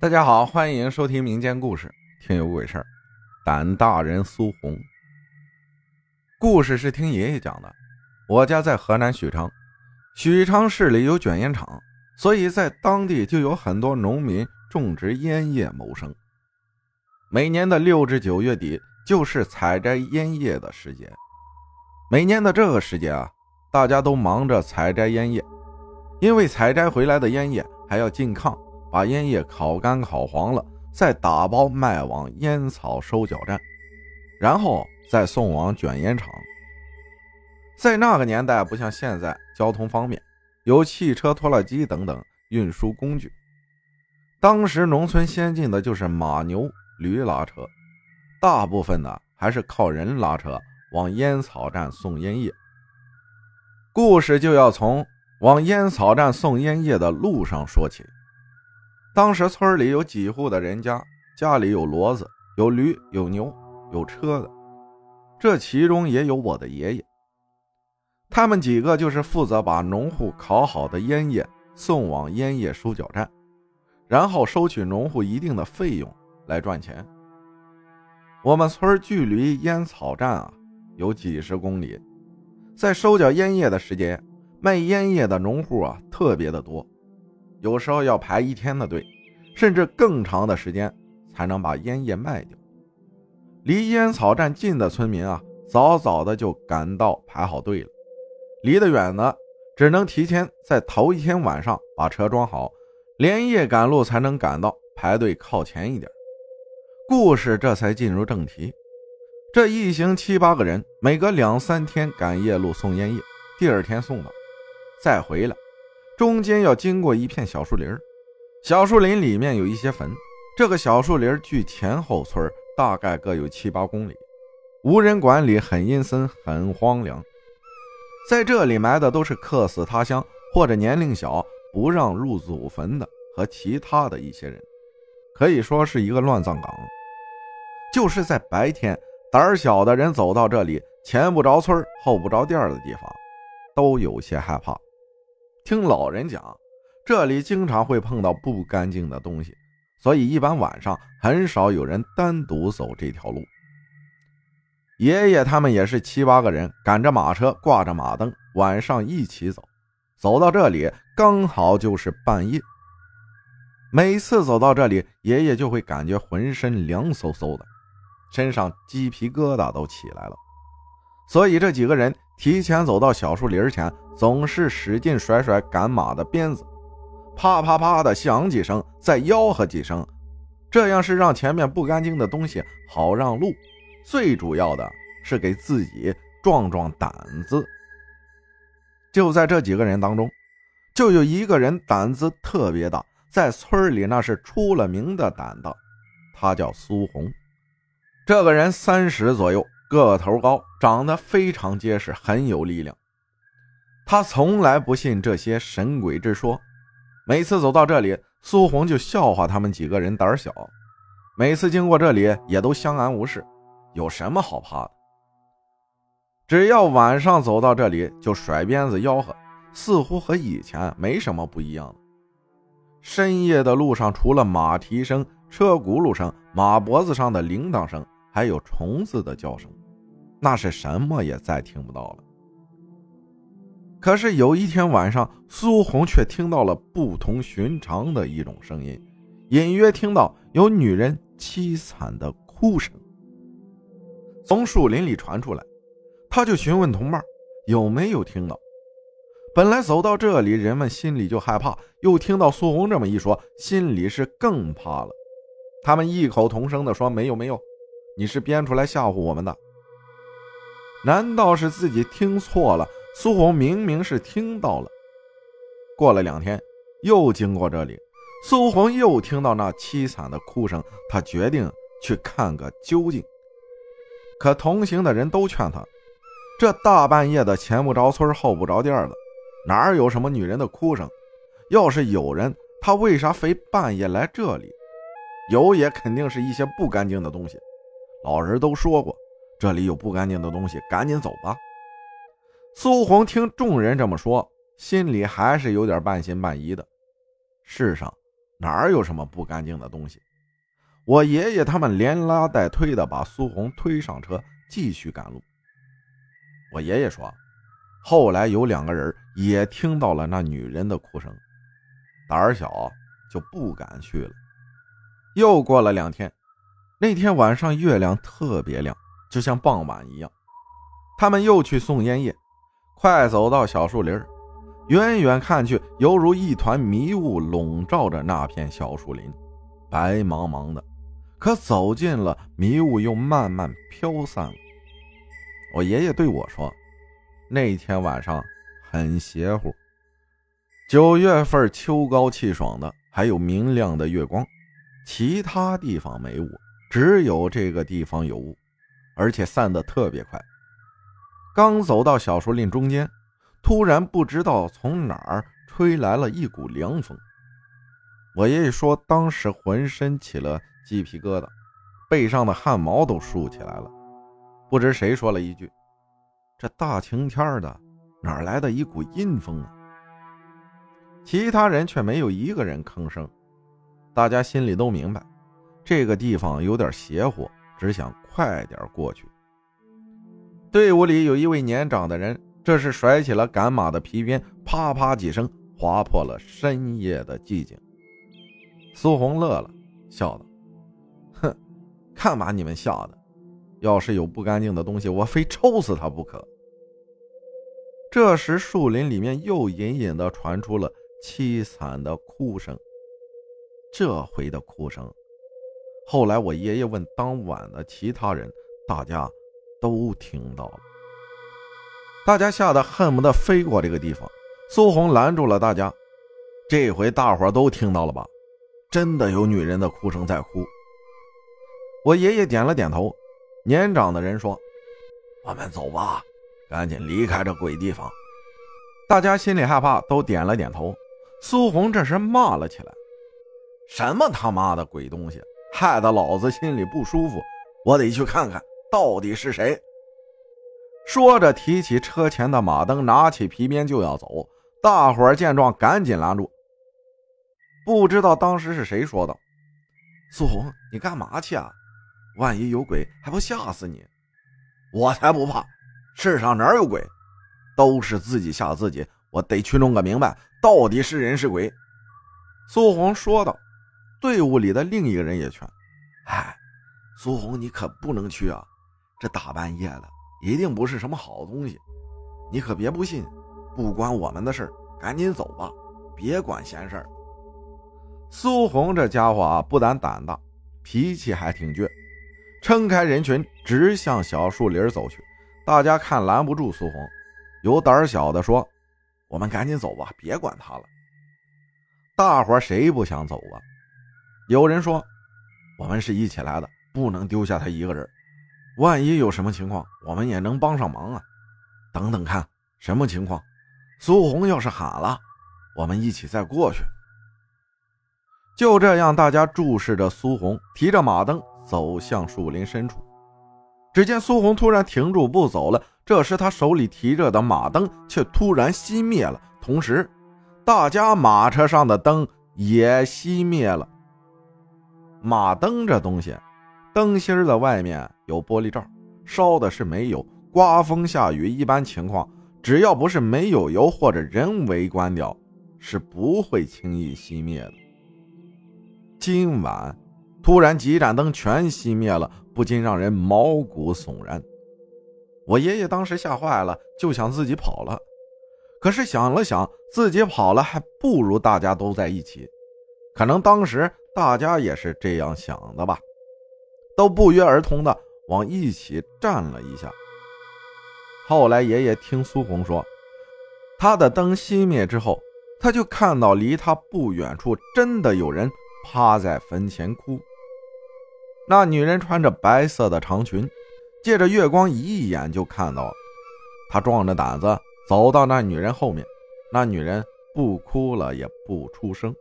大家好，欢迎收听民间故事，听有鬼事儿。胆大人苏红，故事是听爷爷讲的。我家在河南许昌，许昌市里有卷烟厂，所以在当地就有很多农民种植烟叶谋生。每年的六至九月底就是采摘烟叶的时节。每年的这个时节啊，大家都忙着采摘烟叶，因为采摘回来的烟叶还要进炕。把烟叶烤干烤黄了，再打包卖往烟草收缴站，然后再送往卷烟厂。在那个年代，不像现在交通方便，有汽车、拖拉机等等运输工具。当时农村先进的就是马、牛、驴拉车，大部分呢还是靠人拉车往烟草站送烟叶。故事就要从往烟草站送烟叶的路上说起。当时村里有几户的人家，家里有骡子、有驴、有牛、有车的，这其中也有我的爷爷。他们几个就是负责把农户烤好的烟叶送往烟叶收缴站，然后收取农户一定的费用来赚钱。我们村距离烟草站啊有几十公里，在收缴烟叶的时间，卖烟叶的农户啊特别的多。有时候要排一天的队，甚至更长的时间才能把烟叶卖掉。离烟草站近的村民啊，早早的就赶到排好队了；离得远的，只能提前在头一天晚上把车装好，连夜赶路才能赶到排队靠前一点。故事这才进入正题。这一行七八个人，每隔两三天赶夜路送烟叶，第二天送到，再回来。中间要经过一片小树林儿，小树林里面有一些坟。这个小树林距前后村大概各有七八公里，无人管理，很阴森，很荒凉。在这里埋的都是客死他乡或者年龄小不让入祖坟的和其他的一些人，可以说是一个乱葬岗。就是在白天，胆小的人走到这里，前不着村后不着店的地方，都有些害怕。听老人讲，这里经常会碰到不干净的东西，所以一般晚上很少有人单独走这条路。爷爷他们也是七八个人，赶着马车，挂着马灯，晚上一起走。走到这里，刚好就是半夜。每次走到这里，爷爷就会感觉浑身凉飕飕的，身上鸡皮疙瘩都起来了。所以这几个人提前走到小树林前，总是使劲甩甩赶马的鞭子，啪啪啪的响几声，再吆喝几声，这样是让前面不干净的东西好让路，最主要的是给自己壮壮胆子。就在这几个人当中，就有一个人胆子特别大，在村里那是出了名的胆大，他叫苏红。这个人三十左右。个头高，长得非常结实，很有力量。他从来不信这些神鬼之说。每次走到这里，苏红就笑话他们几个人胆小。每次经过这里，也都相安无事，有什么好怕的？只要晚上走到这里，就甩鞭子吆喝，似乎和以前没什么不一样深夜的路上，除了马蹄声、车轱辘声、马脖子上的铃铛声，还有虫子的叫声。那是什么也再听不到了。可是有一天晚上，苏红却听到了不同寻常的一种声音，隐约听到有女人凄惨的哭声从树林里传出来。他就询问同伴有没有听到。本来走到这里，人们心里就害怕，又听到苏红这么一说，心里是更怕了。他们异口同声地说：“没有，没有，你是编出来吓唬我们的。”难道是自己听错了？苏红明明是听到了。过了两天，又经过这里，苏红又听到那凄惨的哭声。她决定去看个究竟。可同行的人都劝她：这大半夜的，前不着村后不着店的，哪有什么女人的哭声？要是有人，他为啥非半夜来这里？有也肯定是一些不干净的东西。老人都说过。这里有不干净的东西，赶紧走吧。苏红听众人这么说，心里还是有点半信半疑的。世上哪有什么不干净的东西？我爷爷他们连拉带推的把苏红推上车，继续赶路。我爷爷说，后来有两个人也听到了那女人的哭声，胆小就不敢去了。又过了两天，那天晚上月亮特别亮，就像傍晚一样。他们又去送烟叶，快走到小树林远远看去，犹如一团迷雾笼罩着那片小树林，白茫茫的。可走近了，迷雾又慢慢飘散了。我爷爷对我说：“那天晚上很邪乎。九月份秋高气爽的，还有明亮的月光，其他地方没雾，只有这个地方有雾，而且散得特别快。刚走到小树林中间。”突然，不知道从哪儿吹来了一股凉风。我爷爷说，当时浑身起了鸡皮疙瘩，背上的汗毛都竖起来了。不知谁说了一句：“这大晴天的，哪来的一股阴风啊？”其他人却没有一个人吭声，大家心里都明白，这个地方有点邪乎，只想快点过去。队伍里有一位年长的人。这是甩起了赶马的皮鞭，啪啪几声划破了深夜的寂静。苏红乐了，笑道：“哼，看把你们吓的！要是有不干净的东西，我非抽死他不可。”这时，树林里面又隐隐的传出了凄惨的哭声。这回的哭声，后来我爷爷问当晚的其他人，大家都听到了。大家吓得恨不得飞过这个地方。苏红拦住了大家：“这回大伙都听到了吧？真的有女人的哭声在哭。”我爷爷点了点头。年长的人说：“我们走吧，赶紧离开这鬼地方。”大家心里害怕，都点了点头。苏红这时骂了起来：“什么他妈的鬼东西，害得老子心里不舒服！我得去看看到底是谁。”说着，提起车前的马灯，拿起皮鞭就要走。大伙儿见状，赶紧拦住。不知道当时是谁说的：“苏红，你干嘛去啊？万一有鬼，还不吓死你？”我才不怕！世上哪有鬼？都是自己吓自己。我得去弄个明白，到底是人是鬼。”苏红说道。队伍里的另一个人也劝：“哎，苏红，你可不能去啊！这大半夜的。”一定不是什么好东西，你可别不信，不关我们的事赶紧走吧，别管闲事儿。苏红这家伙啊，不但胆大，脾气还挺倔，撑开人群，直向小树林走去。大家看拦不住苏红，有胆小的说：“我们赶紧走吧，别管他了。”大伙谁不想走啊？有人说：“我们是一起来的，不能丢下他一个人。”万一有什么情况，我们也能帮上忙啊！等等看，什么情况？苏红要是喊了，我们一起再过去。就这样，大家注视着苏红提着马灯走向树林深处。只见苏红突然停住不走了，这时他手里提着的马灯却突然熄灭了，同时，大家马车上的灯也熄灭了。马灯这东西。灯芯的外面有玻璃罩，烧的是煤油。刮风下雨，一般情况，只要不是没有油或者人为关掉，是不会轻易熄灭的。今晚突然几盏灯全熄灭了，不禁让人毛骨悚然。我爷爷当时吓坏了，就想自己跑了。可是想了想，自己跑了还不如大家都在一起。可能当时大家也是这样想的吧。都不约而同的往一起站了一下。后来爷爷听苏红说，他的灯熄灭之后，他就看到离他不远处真的有人趴在坟前哭。那女人穿着白色的长裙，借着月光一眼就看到了。他壮着胆子走到那女人后面，那女人不哭了也不出声。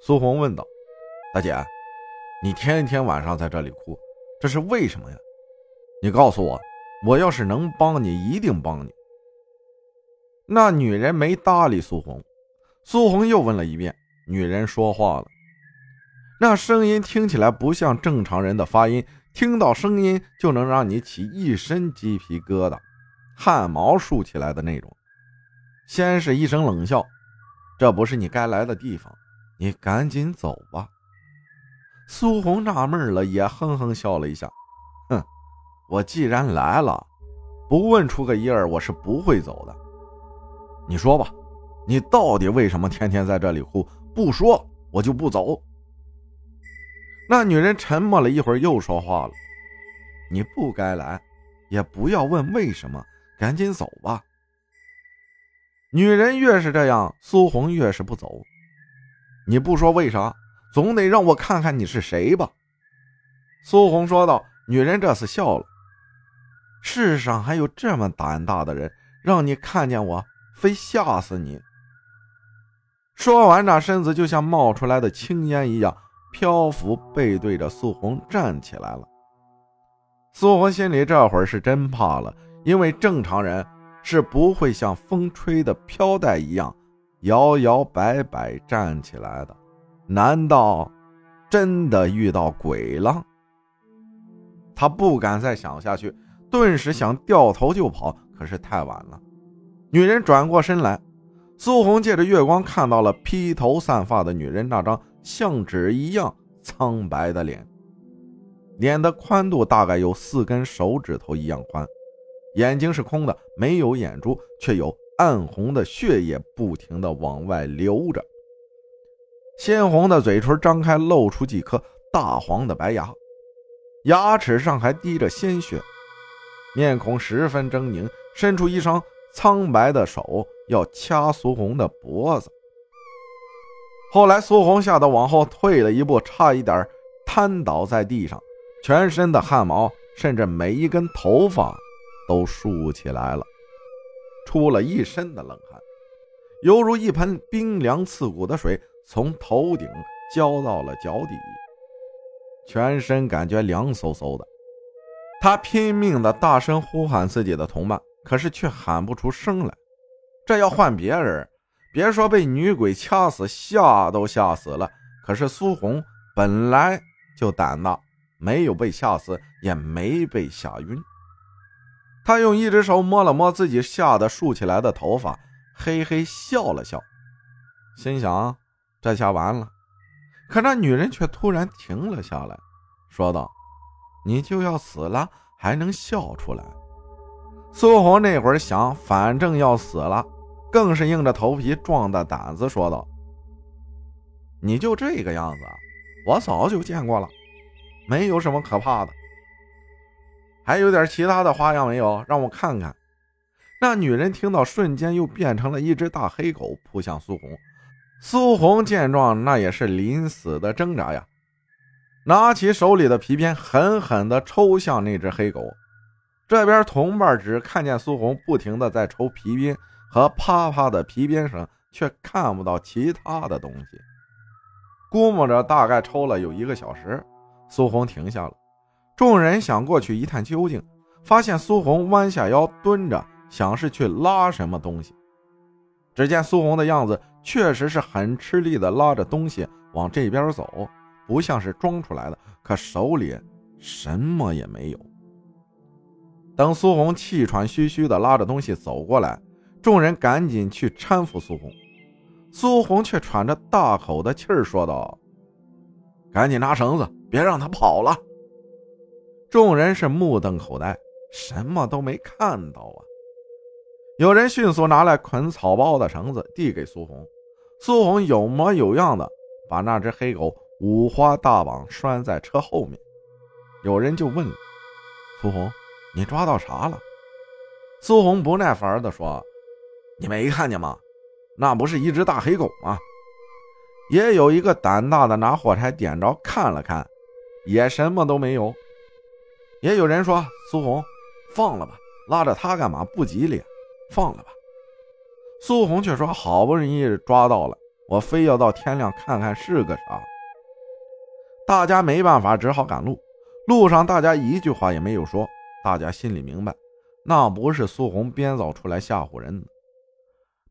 苏红问道：“大姐。”你天天晚上在这里哭，这是为什么呀？你告诉我，我要是能帮你，一定帮你。那女人没搭理苏红，苏红又问了一遍：“女人说话了。那声音听起来不像正常人的发音，听到声音就能让你起一身鸡皮疙瘩、汗毛竖起来的那种。先是一声冷笑：“这不是你该来的地方，你赶紧走吧。”苏红纳闷了，也哼哼笑了一下：“哼，我既然来了，不问出个一二，我是不会走的。你说吧，你到底为什么天天在这里哭？不说，我就不走。”那女人沉默了一会儿，又说话了：“你不该来，也不要问为什么，赶紧走吧。”女人越是这样，苏红越是不走。你不说为啥，总得让我看看你是谁吧？”苏红说道。女人这次笑了：“世上还有这么胆大的人，让你看见我，非吓死你！”说完，那身子就像冒出来的青烟一样。漂浮，背对着苏红站起来了。苏红心里这会儿是真怕了，因为正常人是不会像风吹的飘带一样摇摇摆摆站起来的。难道真的遇到鬼了？他不敢再想下去，顿时想掉头就跑，可是太晚了。女人转过身来，苏红借着月光看到了披头散发的女人那张。像纸一样苍白的脸，脸的宽度大概有四根手指头一样宽，眼睛是空的，没有眼珠，却有暗红的血液不停的往外流着。鲜红的嘴唇张开，露出几颗大黄的白牙，牙齿上还滴着鲜血，面孔十分狰狞，伸出一双苍白的手要掐苏红的脖子。后来，苏红吓得往后退了一步，差一点瘫倒在地上，全身的汗毛，甚至每一根头发都竖起来了，出了一身的冷汗，犹如一盆冰凉刺骨的水从头顶浇到了脚底，全身感觉凉飕飕的。他拼命的大声呼喊自己的同伴，可是却喊不出声来。这要换别人。别说被女鬼掐死，吓都吓死了。可是苏红本来就胆大，没有被吓死，也没被吓晕。他用一只手摸了摸自己吓得竖起来的头发，嘿嘿笑了笑，心想：这下完了。可那女人却突然停了下来，说道：“你就要死了，还能笑出来？”苏红那会儿想，反正要死了。更是硬着头皮、壮大胆子说道：“你就这个样子，我早就见过了，没有什么可怕的。还有点其他的花样没有？让我看看。”那女人听到，瞬间又变成了一只大黑狗，扑向苏红。苏红见状，那也是临死的挣扎呀，拿起手里的皮鞭，狠狠地抽向那只黑狗。这边同伴只看见苏红不停地在抽皮鞭。和啪啪的皮鞭声，却看不到其他的东西。估摸着大概抽了有一个小时，苏红停下了。众人想过去一探究竟，发现苏红弯下腰蹲着，想是去拉什么东西。只见苏红的样子确实是很吃力的拉着东西往这边走，不像是装出来的。可手里什么也没有。等苏红气喘吁吁的拉着东西走过来。众人赶紧去搀扶苏红，苏红却喘着大口的气儿说道：“赶紧拿绳子，别让他跑了。”众人是目瞪口呆，什么都没看到啊。有人迅速拿来捆草包的绳子递给苏红，苏红有模有样的把那只黑狗五花大绑拴在车后面。有人就问：“苏红，你抓到啥了？”苏红不耐烦的说。你没看见吗？那不是一只大黑狗吗？也有一个胆大的拿火柴点着看了看，也什么都没有。也有人说：“苏红，放了吧，拉着他干嘛？不吉利，放了吧。”苏红却说：“好不容易抓到了，我非要到天亮看看是个啥。”大家没办法，只好赶路。路上大家一句话也没有说，大家心里明白，那不是苏红编造出来吓唬人的。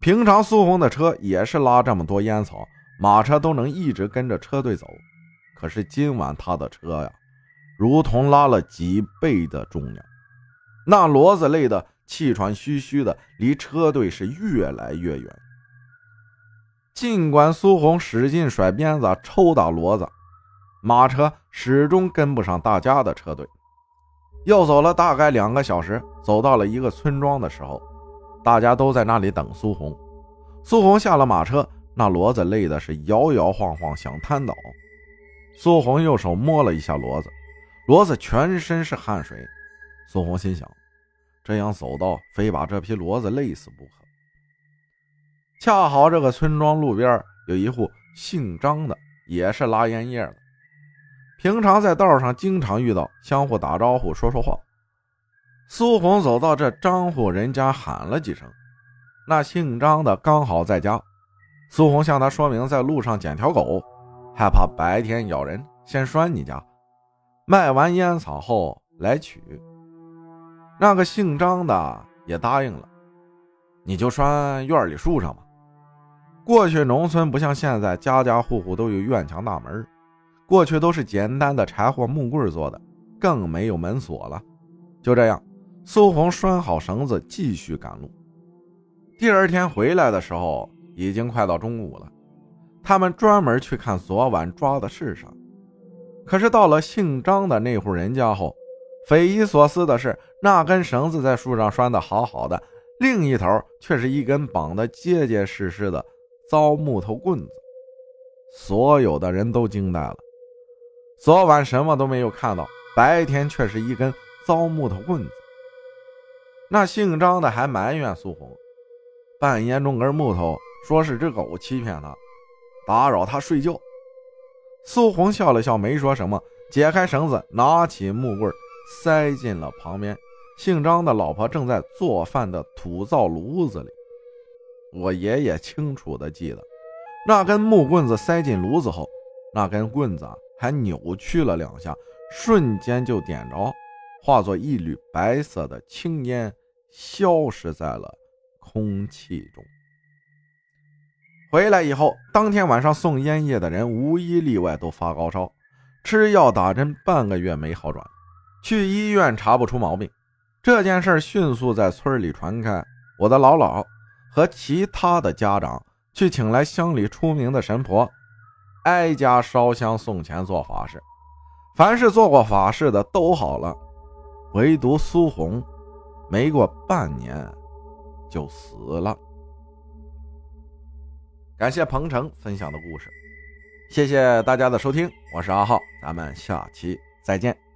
平常苏红的车也是拉这么多烟草，马车都能一直跟着车队走。可是今晚他的车呀，如同拉了几倍的重量，那骡子累的气喘吁吁的，离车队是越来越远。尽管苏红使劲甩鞭子抽打骡子，马车始终跟不上大家的车队。又走了大概两个小时，走到了一个村庄的时候，大家都在那里等苏红。苏红下了马车，那骡子累的是摇摇晃晃，想瘫倒。苏红用手摸了一下骡子，骡子全身是汗水。苏红心想：这样走道，非把这匹骡子累死不可。恰好这个村庄路边有一户姓张的，也是拉烟叶的。平常在道上经常遇到，相互打招呼，说说话。苏红走到这张户人家，喊了几声，那姓张的刚好在家。苏红向他说明，在路上捡条狗。害怕白天咬人，先拴你家，卖完烟草后来取。那个姓张的也答应了，你就拴院里树上吧。过去农村不像现在，家家户户都有院墙大门，过去都是简单的柴火木棍做的，更没有门锁了。就这样，苏红拴好绳子，继续赶路。第二天回来的时候，已经快到中午了。他们专门去看昨晚抓的是啥，可是到了姓张的那户人家后，匪夷所思的是，那根绳子在树上拴的好好的，另一头却是一根绑得结结实实的糟木头棍子。所有的人都惊呆了，昨晚什么都没有看到，白天却是一根糟木头棍子。那姓张的还埋怨苏红，半夜弄根木头，说是只狗欺骗他。打扰他睡觉，苏红笑了笑，没说什么，解开绳子，拿起木棍，塞进了旁边姓张的老婆正在做饭的土灶炉子里。我爷爷清楚的记得，那根木棍子塞进炉子后，那根棍子还扭曲了两下，瞬间就点着，化作一缕白色的青烟，消失在了空气中。回来以后，当天晚上送烟叶的人无一例外都发高烧，吃药打针半个月没好转，去医院查不出毛病。这件事迅速在村里传开，我的姥姥和其他的家长去请来乡里出名的神婆，挨家烧香送钱做法事。凡是做过法事的都好了，唯独苏红，没过半年就死了。感谢鹏程分享的故事，谢谢大家的收听，我是阿浩，咱们下期再见。